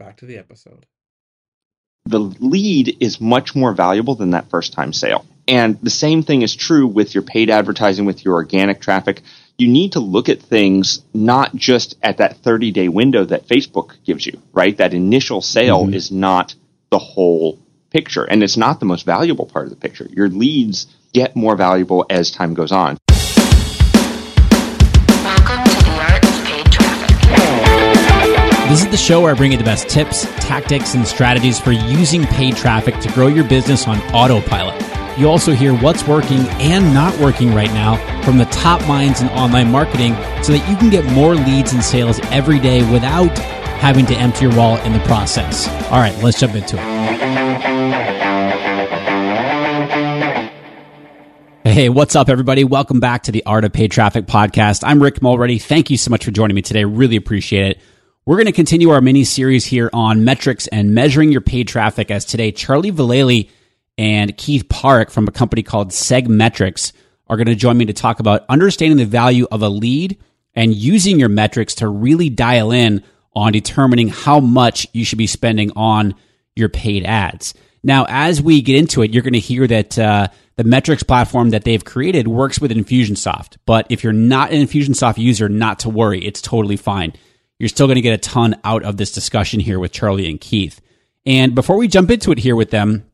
Back to the episode. The lead is much more valuable than that first time sale. And the same thing is true with your paid advertising, with your organic traffic. You need to look at things not just at that 30 day window that Facebook gives you, right? That initial sale mm-hmm. is not the whole picture and it's not the most valuable part of the picture. Your leads get more valuable as time goes on. This is the show where I bring you the best tips, tactics, and strategies for using paid traffic to grow your business on autopilot. You also hear what's working and not working right now from the top minds in online marketing so that you can get more leads and sales every day without having to empty your wallet in the process. All right, let's jump into it. Hey, what's up, everybody? Welcome back to the Art of Paid Traffic podcast. I'm Rick Mulready. Thank you so much for joining me today. Really appreciate it. We're going to continue our mini series here on metrics and measuring your paid traffic as today Charlie Vallely and Keith Perhac from a company called Segmetrics are going to join me to talk about understanding the value of a lead and using your metrics to really dial in on determining how much you should be spending on your paid ads. Now, as we get into it, you're going to hear that uh, the metrics platform that they've created works with Infusionsoft. But if you're not an Infusionsoft user, not to worry, it's totally fine you're still going to get a ton out of this discussion here with Charlie and Keith. And before we jump into it here with them,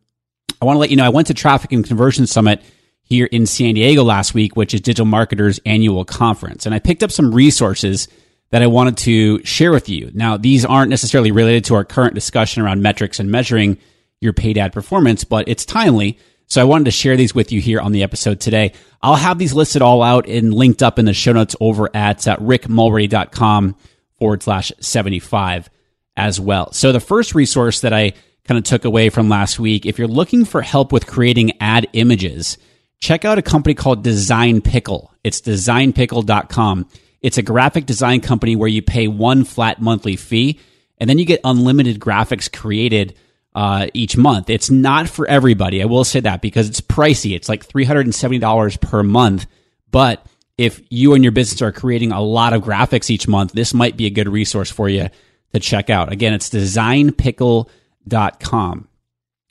I want to let you know I went to Traffic and Conversion Summit here in San Diego last week, which is Digital Marketers annual conference. And I picked up some resources that I wanted to share with you. Now, these aren't necessarily related to our current discussion around metrics and measuring your paid ad performance, but it's timely. So I wanted to share these with you here on the episode today. I'll have these listed all out and linked up in the show notes over at uh, rickmulready.com forward slash 75 as well. So the first resource that I kind of took away from last week, if you're looking for help with creating ad images, check out a company called Design Pickle. It's designpickle.com. It's a graphic design company where you pay one flat monthly fee and then you get unlimited graphics created uh, each month. It's not for everybody. I will say that because it's pricey. It's like $370 per month, but if you and your business are creating a lot of graphics each month, this might be a good resource for you to check out. Again, it's designpickle.com.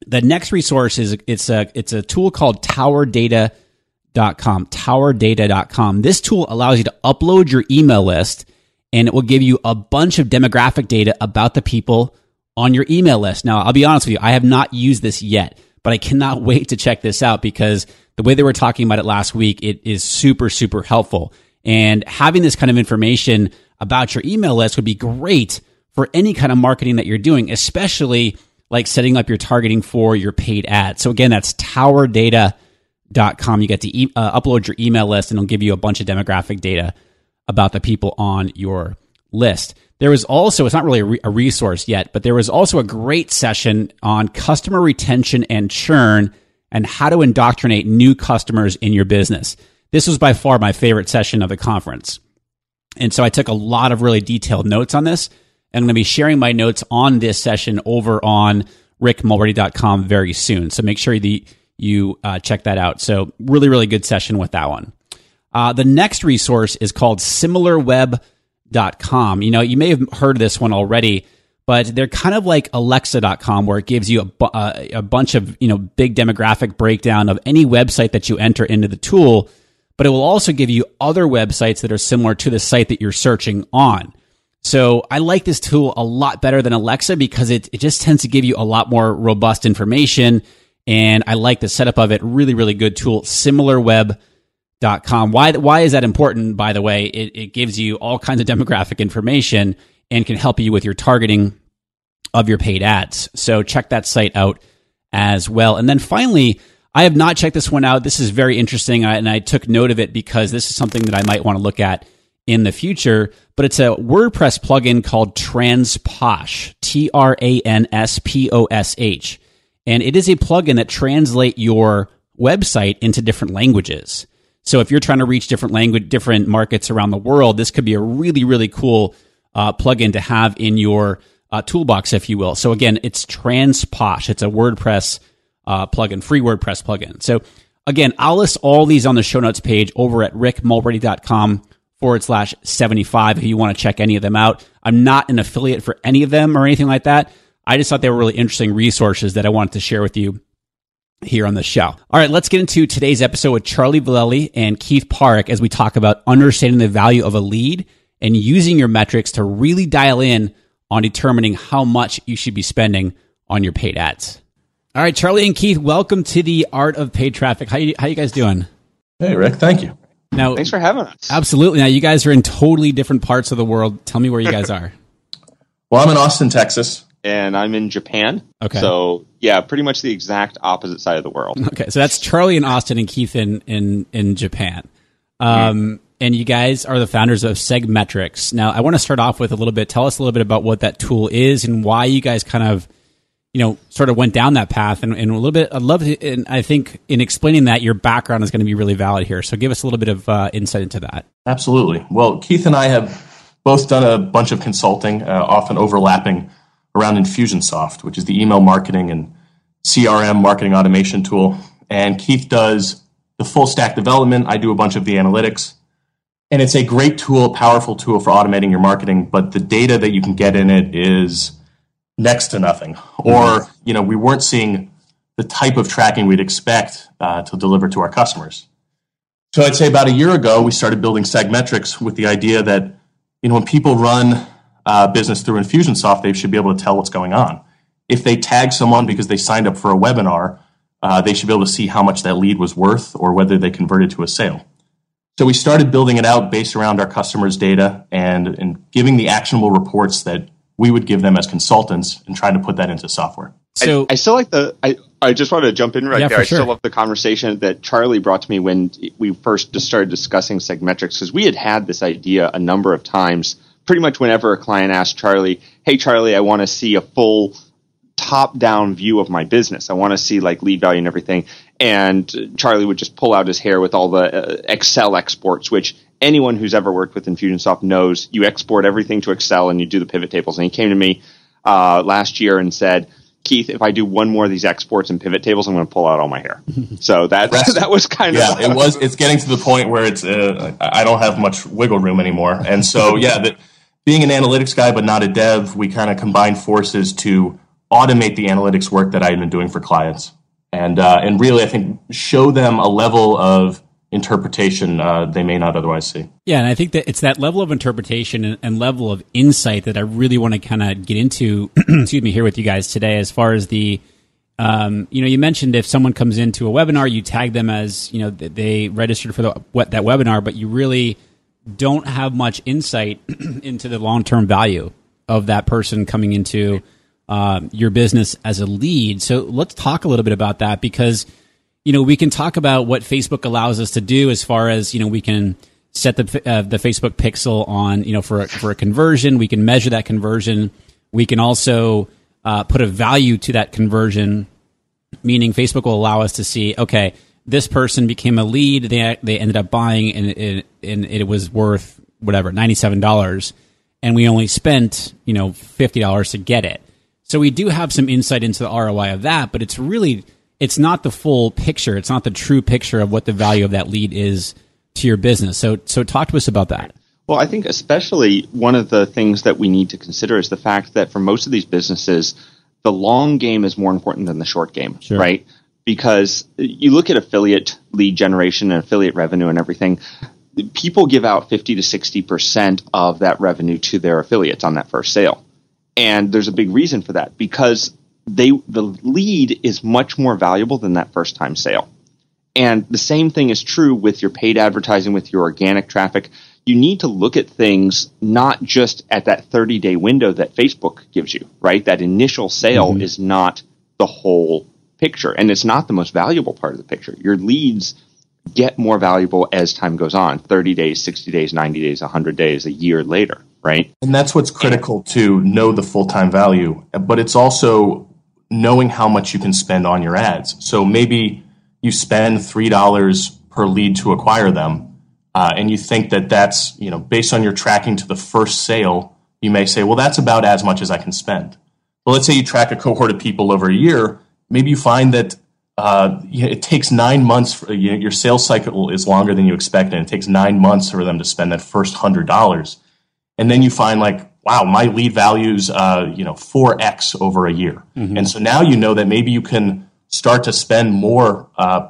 The next resource is it's a it's a tool called towerdata.com. Towerdata.com. This tool allows you to upload your email list and it will give you a bunch of demographic data about the people on your email list. Now, I'll be honest with you, I have not used this yet, but I cannot wait to check this out because the way they were talking about it last week, it is super, super helpful. And having this kind of information about your email list would be great for any kind of marketing that you're doing, especially like setting up your targeting for your paid ads. So again, that's towerdata.com. You get to e- uh, upload your email list and it'll give you a bunch of demographic data about the people on your list. There was also, it's not really a, re- a resource yet, but there was also a great session on customer retention and churn and how to indoctrinate new customers in your business. This was by far my favorite session of the conference. And so I took a lot of really detailed notes on this. And I'm going to be sharing my notes on this session over on rickmulready.com very soon. So make sure that you uh, check that out. So really, really good session with that one. Uh, the next resource is called similarweb.com. You know, you may have heard this one already, but they're kind of like alexa.com where it gives you a, bu- uh, a bunch of, you know, big demographic breakdown of any website that you enter into the tool, but it will also give you other websites that are similar to the site that you're searching on. So I like this tool a lot better than Alexa because it, it just tends to give you a lot more robust information. And I like the setup of it. Really, really good tool. SimilarWeb.com. Why, why is that important, by the way? It, it gives you all kinds of demographic information and can help you with your targeting of your paid ads. So check that site out as well. And then finally, I have not checked this one out. This is very interesting, and I took note of it because this is something that I might want to look at in the future. But it's a WordPress plugin called Transposh, T R A N S P O S H, and it is a plugin that translate your website into different languages. So if you're trying to reach different language, different markets around the world, this could be a really, really cool uh, plugin to have in your uh, toolbox, if you will. So again, it's Transposh. It's a WordPress uh, plugin, free WordPress plugin. So again, I'll list all these on the show notes page over at rickmulready.com forward slash 75 if you want to check any of them out. I'm not an affiliate for any of them or anything like that. I just thought they were really interesting resources that I wanted to share with you here on the show. All right, let's get into today's episode with Charlie Vallely and Keith Perhac as we talk about understanding the value of a lead and using your metrics to really dial in on determining how much you should be spending on your paid ads. All right, Charlie and Keith, welcome to the Art of Paid Traffic. How you, how you guys doing? Hey, Rick. Thank you. Now, thanks for having us. Absolutely. Now, you guys are in totally different parts of the world. Tell me where you guys are. well, I'm in Austin, Texas, and I'm in Japan. Okay. So yeah, pretty much the exact opposite side of the world. Okay, so that's Charlie in Austin and Keith in in in Japan. Um, and you guys are the founders of Segmetrics. Now, I want to start off with a little bit. Tell us a little bit about what that tool is and why you guys kind of, you know, sort of went down that path. And, and a little bit, I'd love to, and I think in explaining that, your background is going to be really valid here. So give us a little bit of uh, insight into that. Absolutely. Well, Keith and I have both done a bunch of consulting, uh, often overlapping around Infusionsoft, which is the email marketing and CRM marketing automation tool. And Keith does the full stack development. I do a bunch of the analytics. And it's a great tool, powerful tool for automating your marketing, but the data that you can get in it is next to nothing. Or, you know, we weren't seeing the type of tracking we'd expect uh, to deliver to our customers. So I'd say about a year ago, we started building Segmetrics with the idea that, you know, when people run uh, business through Infusionsoft, they should be able to tell what's going on. If they tag someone because they signed up for a webinar, uh, they should be able to see how much that lead was worth or whether they converted to a sale. So we started building it out based around our customers' data and, and giving the actionable reports that we would give them as consultants and trying to put that into software. So I, I still like the I, I just wanted to jump in right yeah, there. I sure. still love the conversation that Charlie brought to me when we first just started discussing Segmetrics because we had had this idea a number of times. Pretty much whenever a client asked Charlie, "Hey Charlie, I want to see a full top down view of my business. I want to see like lead value and everything." And Charlie would just pull out his hair with all the uh, Excel exports, which anyone who's ever worked with Infusionsoft knows you export everything to Excel and you do the pivot tables. And he came to me uh, last year and said, Keith, if I do one more of these exports and pivot tables, I'm going to pull out all my hair. So that that was kind yeah, of yeah. it was. It's getting to the point where it's uh, I don't have much wiggle room anymore, and so yeah, the, being an analytics guy but not a dev, we kind of combined forces to automate the analytics work that I had been doing for clients, and uh, and really I think show them a level of interpretation uh, they may not otherwise see. Yeah, and I think that it's that level of interpretation and, and level of insight that I really want to kind of get into. excuse me, here with you guys today, as far as the, um, you know, you mentioned if someone comes into a webinar, you tag them as you know they registered for the, what, that webinar, but you really don't have much insight into the long term value of that person coming into um, your business as a lead. So let's talk a little bit about that because you know, we can talk about what Facebook allows us to do as far as, you know, we can set the, uh, the Facebook pixel on, you know, for a, for a conversion. We can measure that conversion. We can also uh, put a value to that conversion, meaning Facebook will allow us to see, okay, this person became a lead. They, they ended up buying and it, and it was worth whatever, $97. And we only spent, you know, $50 to get it. So we do have some insight into the ROI of that, but it's really, it's not the full picture. It's not the true picture of what the value of that lead is to your business. So, so talk to us about that. Well, I think especially one of the things that we need to consider is the fact that for most of these businesses, the long game is more important than the short game, sure. right? Because you look at affiliate lead generation and affiliate revenue and everything, people give out 50 to 60% of that revenue to their affiliates on that first sale. And there's a big reason for that because they the lead is much more valuable than that first time sale. And the same thing is true with your paid advertising, with your organic traffic. You need to look at things not just at that 30 day window that Facebook gives you, right? That initial sale mm-hmm. is not the whole picture and it's not the most valuable part of the picture. Your leads get more valuable as time goes on 30 days, 60 days, 90 days, 100 days, a year later, right? And that's what's critical to know the full time value, but it's also knowing how much you can spend on your ads. So maybe you spend $3 per lead to acquire them, uh, and you think that that's, you know, based on your tracking to the first sale, you may say, well, that's about as much as I can spend. But let's say you track a cohort of people over a year, maybe you find that uh, it takes nine months. For, you know, your sales cycle is longer than you expect, and it takes nine months for them to spend that first hundred dollars. And then you find like, wow, my lead values, uh, you know, four x over a year. Mm-hmm. And so now you know that maybe you can start to spend more uh,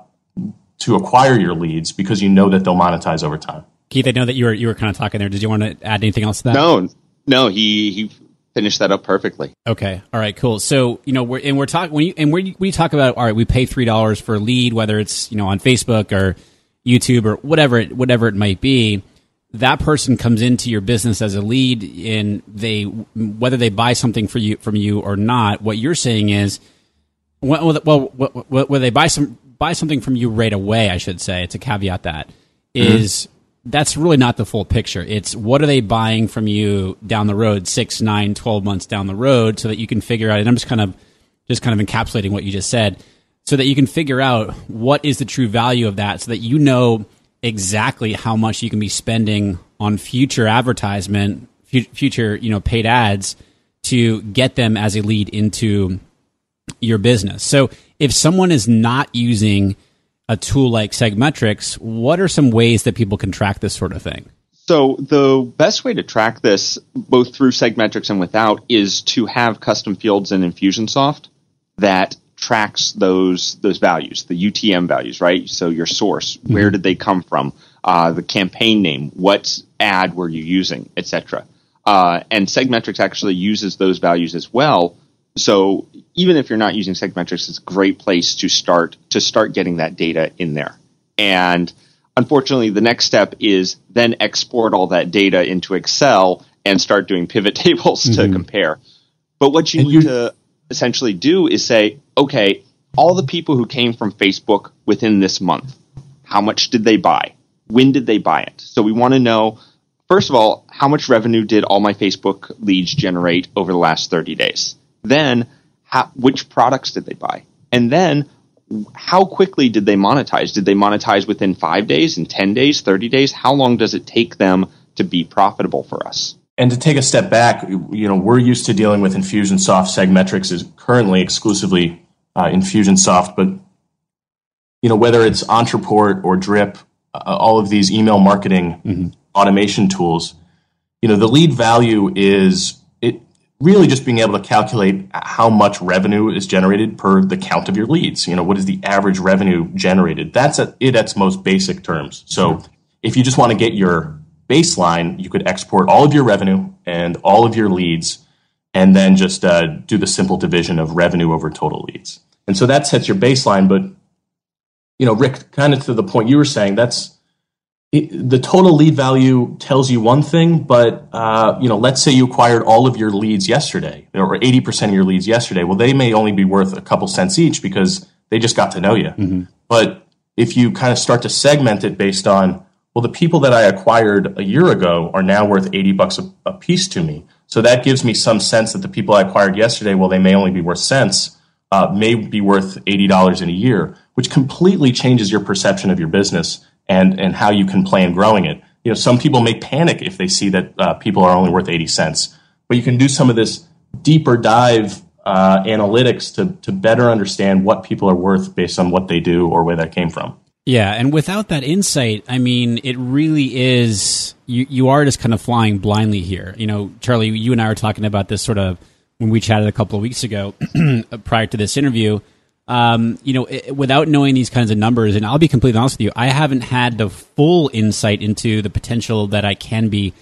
to acquire your leads because you know that they'll monetize over time. Keith, I know that you were you were kind of talking there. Did you want to add anything else to that? No, no. He he finished that up perfectly. Okay. All right. Cool. So you know, we're and we're talking when you and when we talk about all right, we pay three dollars for a lead, whether it's you know on Facebook or YouTube or whatever it, whatever it might be. That person comes into your business as a lead, and they whether they buy something for you from you or not. What you're saying is, well, well whether they buy some buy something from you right away, I should say. It's a caveat that is, mm-hmm. that's really not the full picture. It's what are they buying from you down the road, six, nine, 12 months down the road, so that you can figure out. And I'm just kind of just kind of encapsulating what you just said, so that you can figure out what is the true value of that, so that you know exactly how much you can be spending on future advertisement, future you know paid ads to get them as a lead into your business. So if someone is not using a tool like Segmetrics, what are some ways that people can track this sort of thing? So the best way to track this, both through Segmetrics and without, is to have custom fields in Infusionsoft that tracks those those values, the UTM values, right? So your source, mm-hmm. where did they come from, uh, the campaign name, what ad were you using, etc. Uh, and Segmetrics actually uses those values as well so even if you're not using Segmetrics, it's a great place to start to start getting that data in there. And unfortunately, the next step is then export all that data into Excel and start doing pivot tables mm-hmm. to compare. But what you and need to essentially do is say, okay, all the people who came from Facebook within this month, how much did they buy? When did they buy it? So we want to know, first of all, how much revenue did all my Facebook leads generate over the last 30 days? Then, how, which products did they buy? And then, how quickly did they monetize? Did they monetize within five days, in 10 days, 30 days? How long does it take them to be profitable for us? And to take a step back, you know, we're used to dealing with Infusionsoft. Segmetrics is currently exclusively uh, Infusionsoft, but you know, whether it's Ontraport or Drip, uh, all of these email marketing mm-hmm. automation tools, you know, the lead value is it really just being able to calculate how much revenue is generated per the count of your leads. You know, what is the average revenue generated? That's at it at its most basic terms. So if you just want to get your baseline, you could export all of your revenue and all of your leads, and then just uh, do the simple division of revenue over total leads. And so that sets your baseline. But you know, Rick, kind of to the point you were saying, that's the total lead value tells you one thing, but uh, you know, let's say you acquired all of your leads yesterday, or eighty percent of your leads yesterday. Well, they may only be worth a couple cents each because they just got to know you. Mm-hmm. But if you kind of start to segment it based on, well, the people that I acquired a year ago are now worth eighty bucks a, a piece to me. So that gives me some sense that the people I acquired yesterday, well, they may only be worth cents, uh, may be worth eighty dollars in a year, which completely changes your perception of your business and and how you can plan growing it. You know, some people may panic if they see that uh, people are only worth eighty cents, but you can do some of this deeper dive uh, analytics to to better understand what people are worth based on what they do or where that came from. Yeah, and without that insight, I mean, it really is you you are just kind of flying blindly here. You know, Charlie, you and I were talking about this sort of when we chatted a couple of weeks ago prior to this interview. Um, you know, it, without knowing these kinds of numbers, and I'll be completely honest with you, I haven't had the full insight into the potential that I can be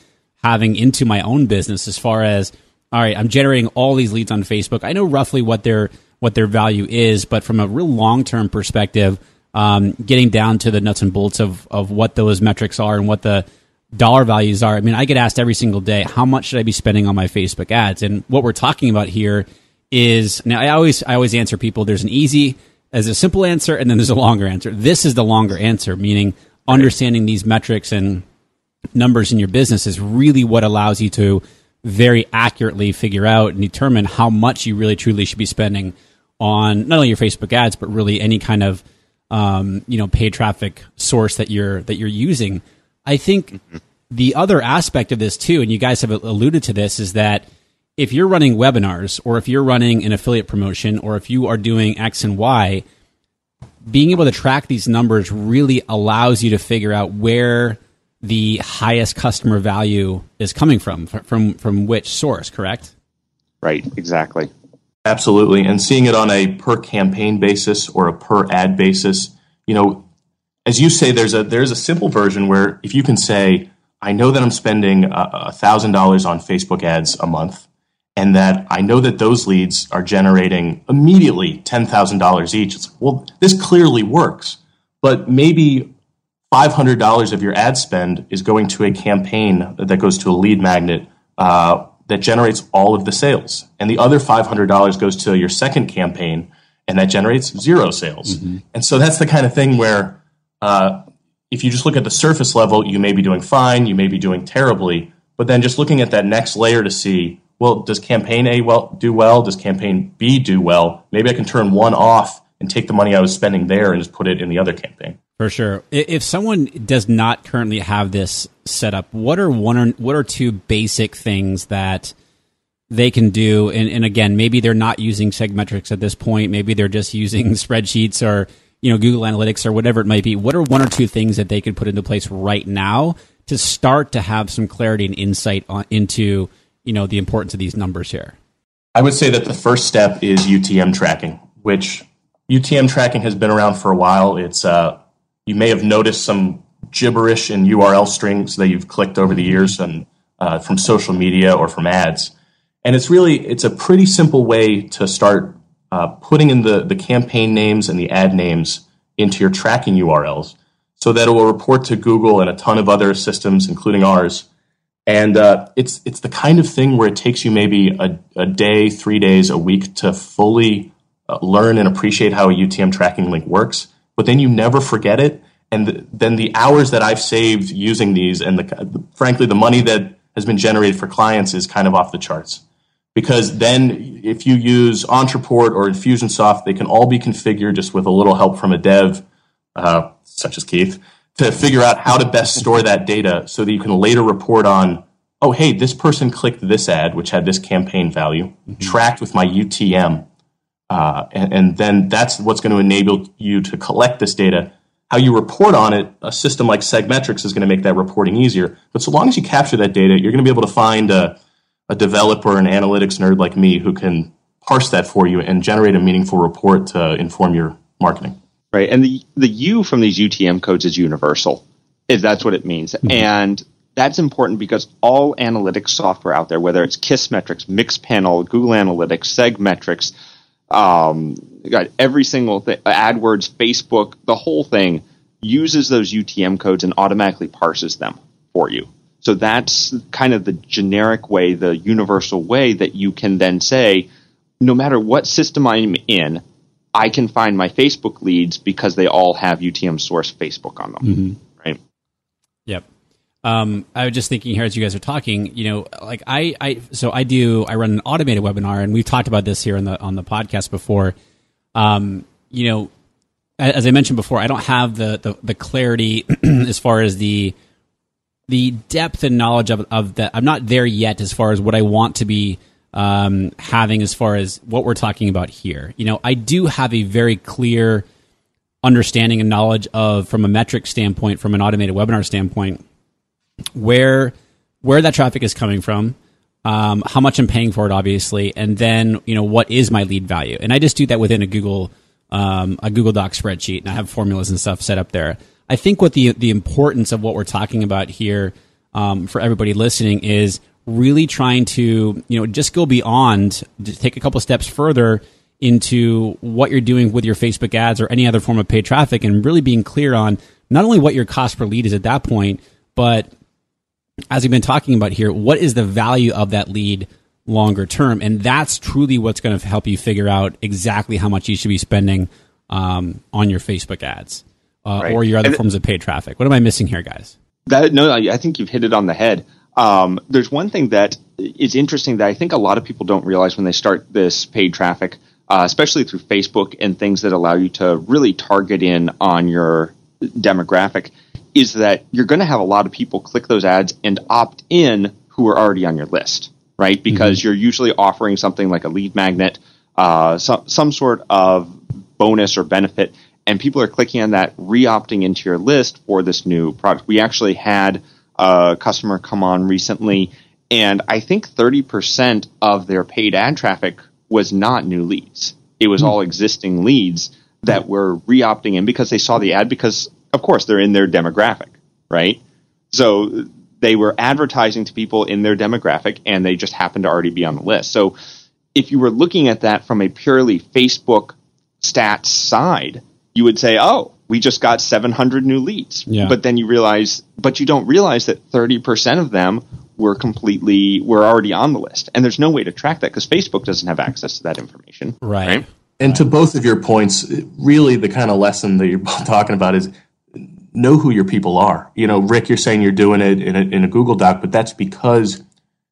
having into my own business as far as all right, I'm generating all these leads on Facebook. I know roughly what their what their value is, but from a real long term perspective, um, getting down to the nuts and bolts of of what those metrics are and what the dollar values are. I mean, I get asked every single day, how much should I be spending on my Facebook ads? And what we're talking about here is now I always I always answer people there's an easy as a simple answer and then there's a longer answer. This is the longer answer, meaning understanding these metrics and numbers in your business is really what allows you to very accurately figure out and determine how much you really truly should be spending on not only your Facebook ads but really any kind of um, you know paid traffic source that you're that you're using. I think mm-hmm. the other aspect of this too, and you guys have alluded to this, is that if you're running webinars or if you're running an affiliate promotion or if you are doing X and Y, being able to track these numbers really allows you to figure out where the highest customer value is coming from from from which source correct right exactly absolutely and seeing it on a per campaign basis or a per ad basis you know as you say there's a there's a simple version where if you can say i know that i'm spending a thousand dollars on facebook ads a month and that I know that those leads are generating immediately $10,000 each. It's well, this clearly works, but maybe $500 of your ad spend is going to a campaign that goes to a lead magnet uh, that generates all of the sales. And the other $500 goes to your second campaign and that generates zero sales. Mm-hmm. And so that's the kind of thing where uh, if you just look at the surface level, you may be doing fine, you may be doing terribly, but then just looking at that next layer to see well, does campaign A well do well? Does campaign B do well? Maybe I can turn one off and take the money I was spending there and just put it in the other campaign. For sure. If someone does not currently have this set up, what are one or what are two basic things that they can do? And, and again, maybe they're not using Segmetrics at this point. Maybe they're just using spreadsheets or you know Google Analytics or whatever it might be. What are one or two things that they could put into place right now to start to have some clarity and insight on, into you know the importance of these numbers here? I would say that the first step is UTM tracking, which UTM tracking has been around for a while. It's uh, you may have noticed some gibberish in URL strings that you've clicked over the years and uh, from social media or from ads. And it's really it's a pretty simple way to start uh, putting in the the campaign names and the ad names into your tracking URLs, so that it will report to Google and a ton of other systems, including ours, and uh, it's it's the kind of thing where it takes you maybe a, a day, three days, a week to fully uh, learn and appreciate how a UTM tracking link works. But then you never forget it. And the, then the hours that I've saved using these, and the, frankly, the money that has been generated for clients is kind of off the charts. Because then, if you use Ontraport or Infusionsoft, they can all be configured just with a little help from a dev, uh, such as Keith to figure out how to best store that data so that you can later report on, oh, hey, this person clicked this ad, which had this campaign value, mm-hmm. tracked with my UTM. Uh, and, and, then that's what's going to enable you to collect this data. How you report on it, a system like Segmetrics is going to make that reporting easier. But so long as you capture that data, you're going to be able to find a, a developer, an analytics nerd like me who can parse that for you and generate a meaningful report to inform your marketing right? And the the U from these UTM codes is universal, if that's what it means, mm-hmm. and that's important because all analytics software out there, whether it's Kissmetrics, Mixpanel, Google Analytics, Segmetrics, um, got every single thing, AdWords, Facebook, the whole thing uses those UTM codes and automatically parses them for you. So that's kind of the generic way, the universal way that you can then say, no matter what system I'm in, I can find my Facebook leads because they all have UTM source Facebook on them. Mm-hmm. Right. Yep. Um, I was just thinking here as you guys are talking, you know, like I, I, so I do, I run an automated webinar and we've talked about this here on the, on the podcast before. Um, you know, as I mentioned before, I don't have the, the, the clarity as far as the, the depth and knowledge of, of that. I'm not there yet as far as what I want to be um, having as far as what we're talking about here. You know, I do have a very clear understanding and knowledge of, from a metric standpoint, from an automated webinar standpoint, where where that traffic is coming from, um, how much I'm paying for it, obviously, and then you know what is my lead value, and I just do that within a Google um, a Google Doc spreadsheet, and I have formulas and stuff set up there. I think what the the importance of what we're talking about here um, for everybody listening is really trying to you know just go beyond, just take a couple steps further into what you're doing with your Facebook ads or any other form of paid traffic, and really being clear on not only what your cost per lead is at that point, but as we've been talking about here, what is the value of that lead longer term? And that's truly what's going to help you figure out exactly how much you should be spending um, on your Facebook ads uh, right. or your other and forms of paid traffic. What am I missing here, guys? That no, I think you've hit it on the head. Um, there's one thing that is interesting that I think a lot of people don't realize when they start this paid traffic, uh, especially through Facebook and things that allow you to really target in on your demographic, is that you're going to have a lot of people click those ads and opt in who are already on your list, right? Because mm-hmm. you're usually offering something like a lead magnet, uh, some some sort of bonus or benefit, and people are clicking on that, re-opting into your list for this new product. We actually had a customer come on recently, and I think 30% of their paid ad traffic was not new leads. It was mm-hmm. all existing leads that were re-opting in because they saw the ad because of course they're in their demographic, right? So they were advertising to people in their demographic and they just happened to already be on the list. So if you were looking at that from a purely Facebook stats side, you would say, "Oh, we just got 700 new leads." Yeah. But then you realize but you don't realize that 30% of them were completely were already on the list. And there's no way to track that because Facebook doesn't have access to that information. Right. right? And to both of your points, really the kind of lesson that you're both talking about is know who your people are. You know, Rick, you're saying you're doing it in a, in a Google Doc, but that's because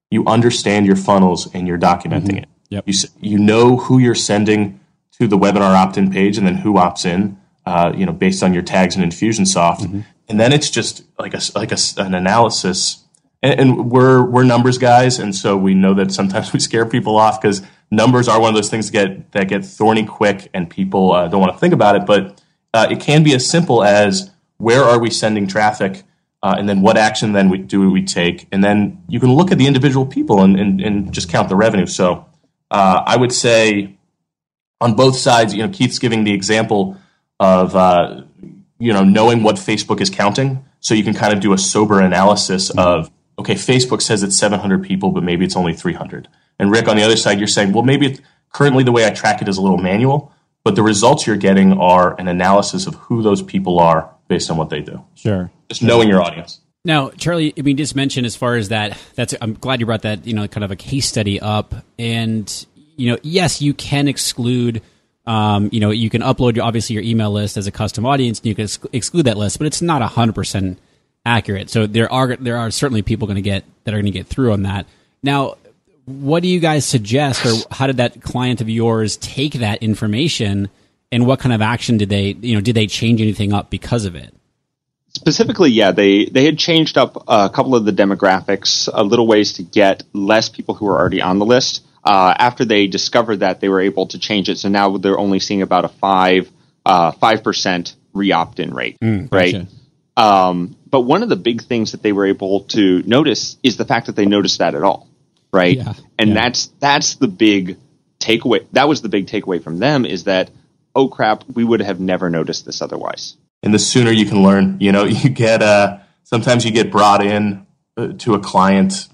you understand your funnels and you're documenting mm-hmm. it. Yep. You, you know who you're sending to the webinar opt-in page and then who opts in, uh, you know, based on your tags in Infusionsoft. Mm-hmm. And then it's just like a, like a, an analysis. And, and we're, we're numbers guys. And so we know that sometimes we scare people off because numbers are one of those things that get, that get thorny quick and people uh, don't want to think about it. But uh, it can be as simple as where are we sending traffic, uh, and then what action then we, do we take, and then you can look at the individual people and, and, and just count the revenue. So uh, I would say on both sides, you know, Keith's giving the example of uh, you know knowing what Facebook is counting, so you can kind of do a sober analysis of okay, Facebook says it's 700 people, but maybe it's only 300. And Rick, on the other side, you're saying, well, maybe currently the way I track it is a little manual, but the results you're getting are an analysis of who those people are based on what they do. Sure. Just knowing your audience. Now, Charlie, I mean, just mentioned as far as that, that's, I'm glad you brought that, you know, kind of a case study up. And, you know, yes, you can exclude, um, you know, you can upload your, obviously your email list as a custom audience and you can ex- exclude that list, but it's not 100% accurate. So there are, there are certainly people going to get, that are going to get through on that. Now, what do you guys suggest or how did that client of yours take that information and what kind of action did they you know did they change anything up because of it specifically yeah they they had changed up a couple of the demographics a little ways to get less people who are already on the list uh, after they discovered that they were able to change it so now they're only seeing about a five uh, five percent re-opt-in rate mm, right um, but one of the big things that they were able to notice is the fact that they noticed that at all right yeah, and yeah. that's that's the big takeaway that was the big takeaway from them is that oh crap, we would have never noticed this otherwise. And the sooner you can learn, you know, you get uh, sometimes you get brought in uh, to a client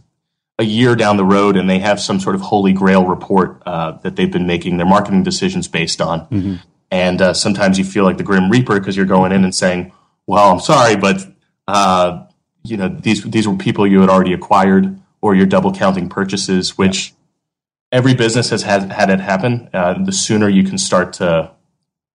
a year down the road and they have some sort of holy grail report uh, that they've been making their marketing decisions based on. Mm-hmm. And uh, sometimes you feel like the grim reaper because you're going in and saying, "Well, I'm sorry, but uh, you know these these were people you had already acquired, or you're double counting purchases." Which yeah. every business has had had it happen. Uh, the sooner you can start to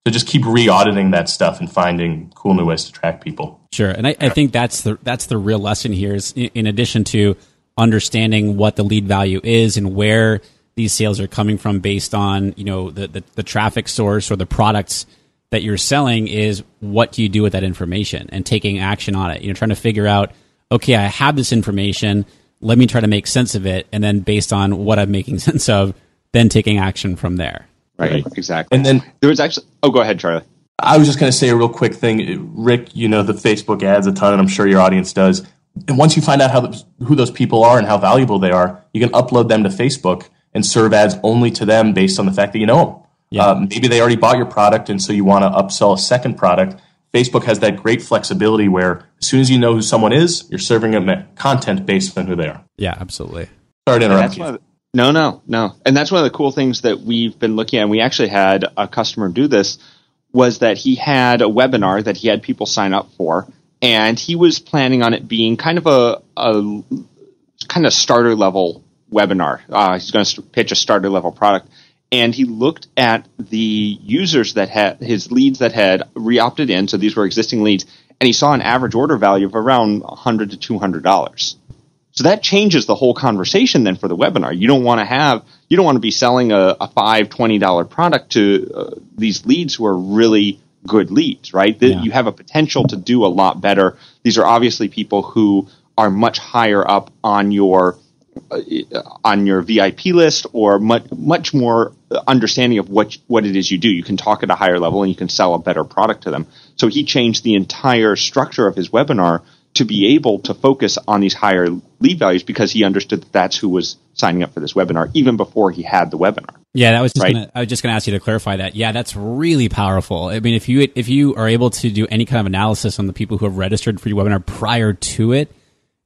to just keep re-auditing that stuff and finding cool new ways to track people. Sure, and I, I think that's the that's the real lesson here. Is in, in addition to understanding what the lead value is and where these sales are coming from based on you know the, the, the traffic source or the products that you're selling is what do you do with that information and taking action on it. You know, trying to figure out okay, I have this information. Let me try to make sense of it, and then based on what I'm making sense of, then taking action from there. Right, right. exactly. And then there was actually. Oh, go ahead, Charlie. I was just going to say a real quick thing. Rick, you know the Facebook ads a ton, and I'm sure your audience does. And once you find out how the, who those people are and how valuable they are, you can upload them to Facebook and serve ads only to them based on the fact that you know them. Yeah. Uh, maybe they already bought your product, and so you want to upsell a second product. Facebook has that great flexibility where as soon as you know who someone is, you're serving them content based on who they are. Yeah, absolutely. Sorry to interrupt you. No, no, no. And that's one of the cool things that we've been looking at. And we actually had a customer do this was that he had a webinar that he had people sign up for, and he was planning on it being kind of a, a kind of starter level webinar. Uh, he's going to pitch a starter level product, and he looked at the users that had his leads that had re-opted in. So these were existing leads, and he saw an average order value of around 100 to 200 dollars. So that changes the whole conversation then for the webinar. You don't want to have, you don't want to be selling a, a five, $20 product to uh, these leads who are really good leads, right? Yeah. You have a potential to do a lot better. These are obviously people who are much higher up on your uh, on your VIP list or much much more understanding of what what it is you do. You can talk at a higher level and you can sell a better product to them. So he changed the entire structure of his webinar to be able to focus on these higher lead values because he understood that that's who was signing up for this webinar even before he had the webinar. Yeah, that was just right? gonna, I was just going to ask you to clarify that. Yeah, that's really powerful. I mean, if you if you are able to do any kind of analysis on the people who have registered for your webinar prior to it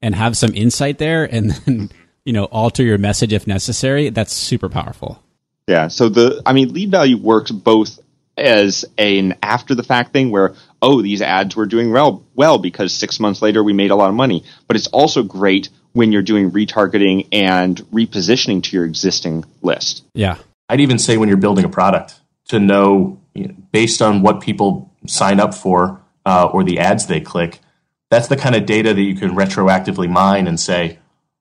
and have some insight there and then, you know, alter your message if necessary, that's super powerful. Yeah, so the I mean, lead value works both as an after the fact thing where oh these ads were doing well well because 6 months later we made a lot of money. But it's also great when you're doing retargeting and repositioning to your existing list. Yeah. I'd even say when you're building a product to know, you know based on what people sign up for uh, or the ads they click that's the kind of data that you can retroactively mine and say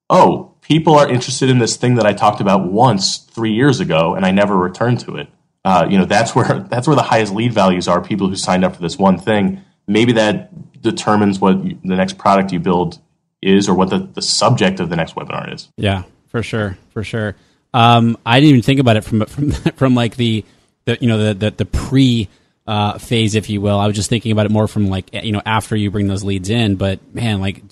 oh people are interested in this thing that i talked about once 3 years ago and i never returned to it uh, you know that's where that's where the highest lead values are. People who signed up for this one thing. Maybe that determines what you, the next product you build is, or what the, the subject of the next webinar is. Yeah, for sure, for sure. Um, I didn't even think about it from from from like the, the you know the the, the pre uh, phase, if you will. I was just thinking about it more from like you know after you bring those leads in. But man, like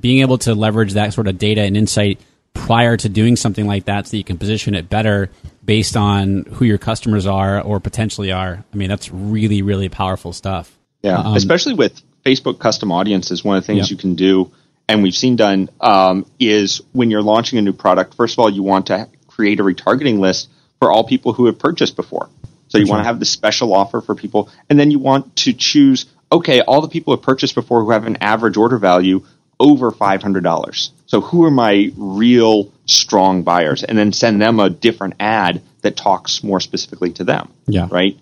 being able to leverage that sort of data and insight prior to doing something like that, so you can position it better based on who your customers are or potentially are. I mean, that's really, really powerful stuff. Yeah, um, especially with Facebook custom audiences, one of the things you can do, and we've seen done, um, is when you're launching a new product, first of all, you want to create a retargeting list for all people who have purchased before. So you sure. want to have the special offer for people, and then you want to choose, okay, all the people who have purchased before who have an average order value over $500. So who are my real strong buyers? And then send them a different ad that talks more specifically to them. Yeah. Right.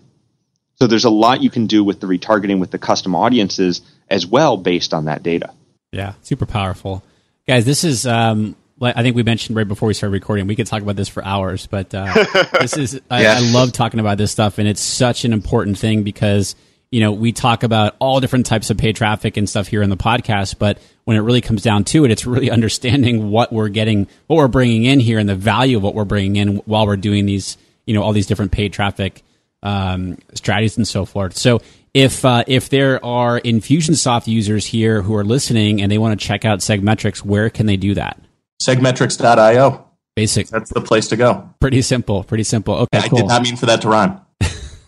So there's a lot you can do with the retargeting with the custom audiences as well based on that data. Yeah. Super powerful. Guys, this is, um, I think we mentioned right before we started recording, we could talk about this for hours, but uh, this is, I, I love talking about this stuff and it's such an important thing because – you know, we talk about all different types of paid traffic and stuff here in the podcast, but when it really comes down to it, it's really understanding what we're getting, what we're bringing in here, and the value of what we're bringing in while we're doing these, you know, all these different paid traffic um, strategies and so forth. So if uh, if there are Infusionsoft users here who are listening and they want to check out Segmetrics, where can they do that? Segmetrics.io. Basic. That's the place to go. Pretty simple. Pretty simple. Okay. I cool. did not mean for that to rhyme.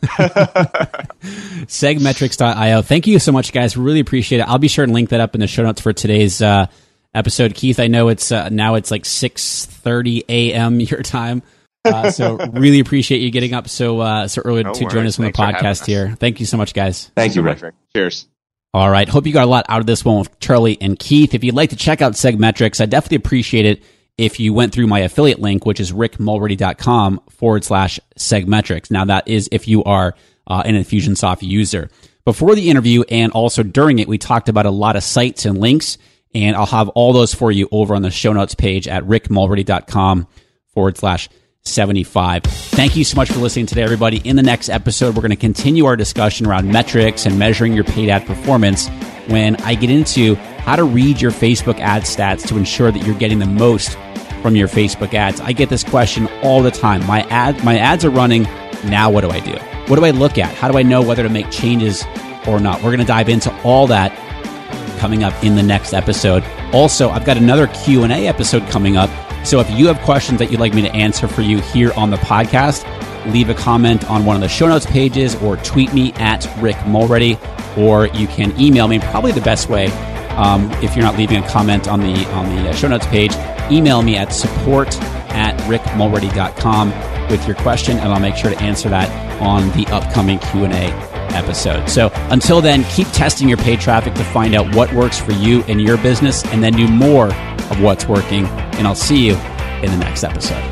Segmetrics.io. Thank you so much, guys. Really appreciate it. I'll be sure to link that up in the show notes for today's uh, episode. Keith, I know it's uh, now it's like six thirty a.m. your time. Uh, so really appreciate you getting up so uh, so early no to worries. join us on Thanks the podcast here. Thank you so much, guys. Thank you, Rick. Cheers. All right. Hope you got a lot out of this one with Charlie and Keith. If you'd like to check out Segmetrics, I definitely appreciate it if you went through my affiliate link, which is rickmulready.com forward slash segmetrics. Now, that is if you are uh, an Infusionsoft user. Before the interview and also during it, we talked about a lot of sites and links, and I'll have all those for you over on the show notes page at rickmulready.com forward slash 75. Thank you so much for listening today, everybody. In the next episode, we're going to continue our discussion around metrics and measuring your paid ad performance when I get into how to read your Facebook ad stats to ensure that you're getting the most from your Facebook ads. I get this question all the time. My ad my ads are running. Now what do I do? What do I look at? How do I know whether to make changes or not? We're going to dive into all that coming up in the next episode. Also, I've got another Q&A episode coming up. So if you have questions that you'd like me to answer for you here on the podcast, leave a comment on one of the show notes pages or tweet me at Rick Mulready, or you can email me. Probably the best way, um, if you're not leaving a comment on the on the uh, show notes page, email me at support at rickmulready.com with your question, and I'll make sure to answer that on the upcoming Q&A episode. So until then, keep testing your paid traffic to find out what works for you and your business, and then do more of what's working. And I'll see you in the next episode.